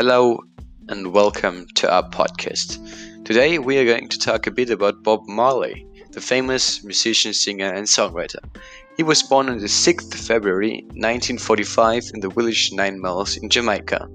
Hello and welcome to our podcast. Today we are going to talk a bit about Bob Marley, the famous musician, singer, and songwriter. He was born on the 6th February 1945 in the village Nine Miles in Jamaica.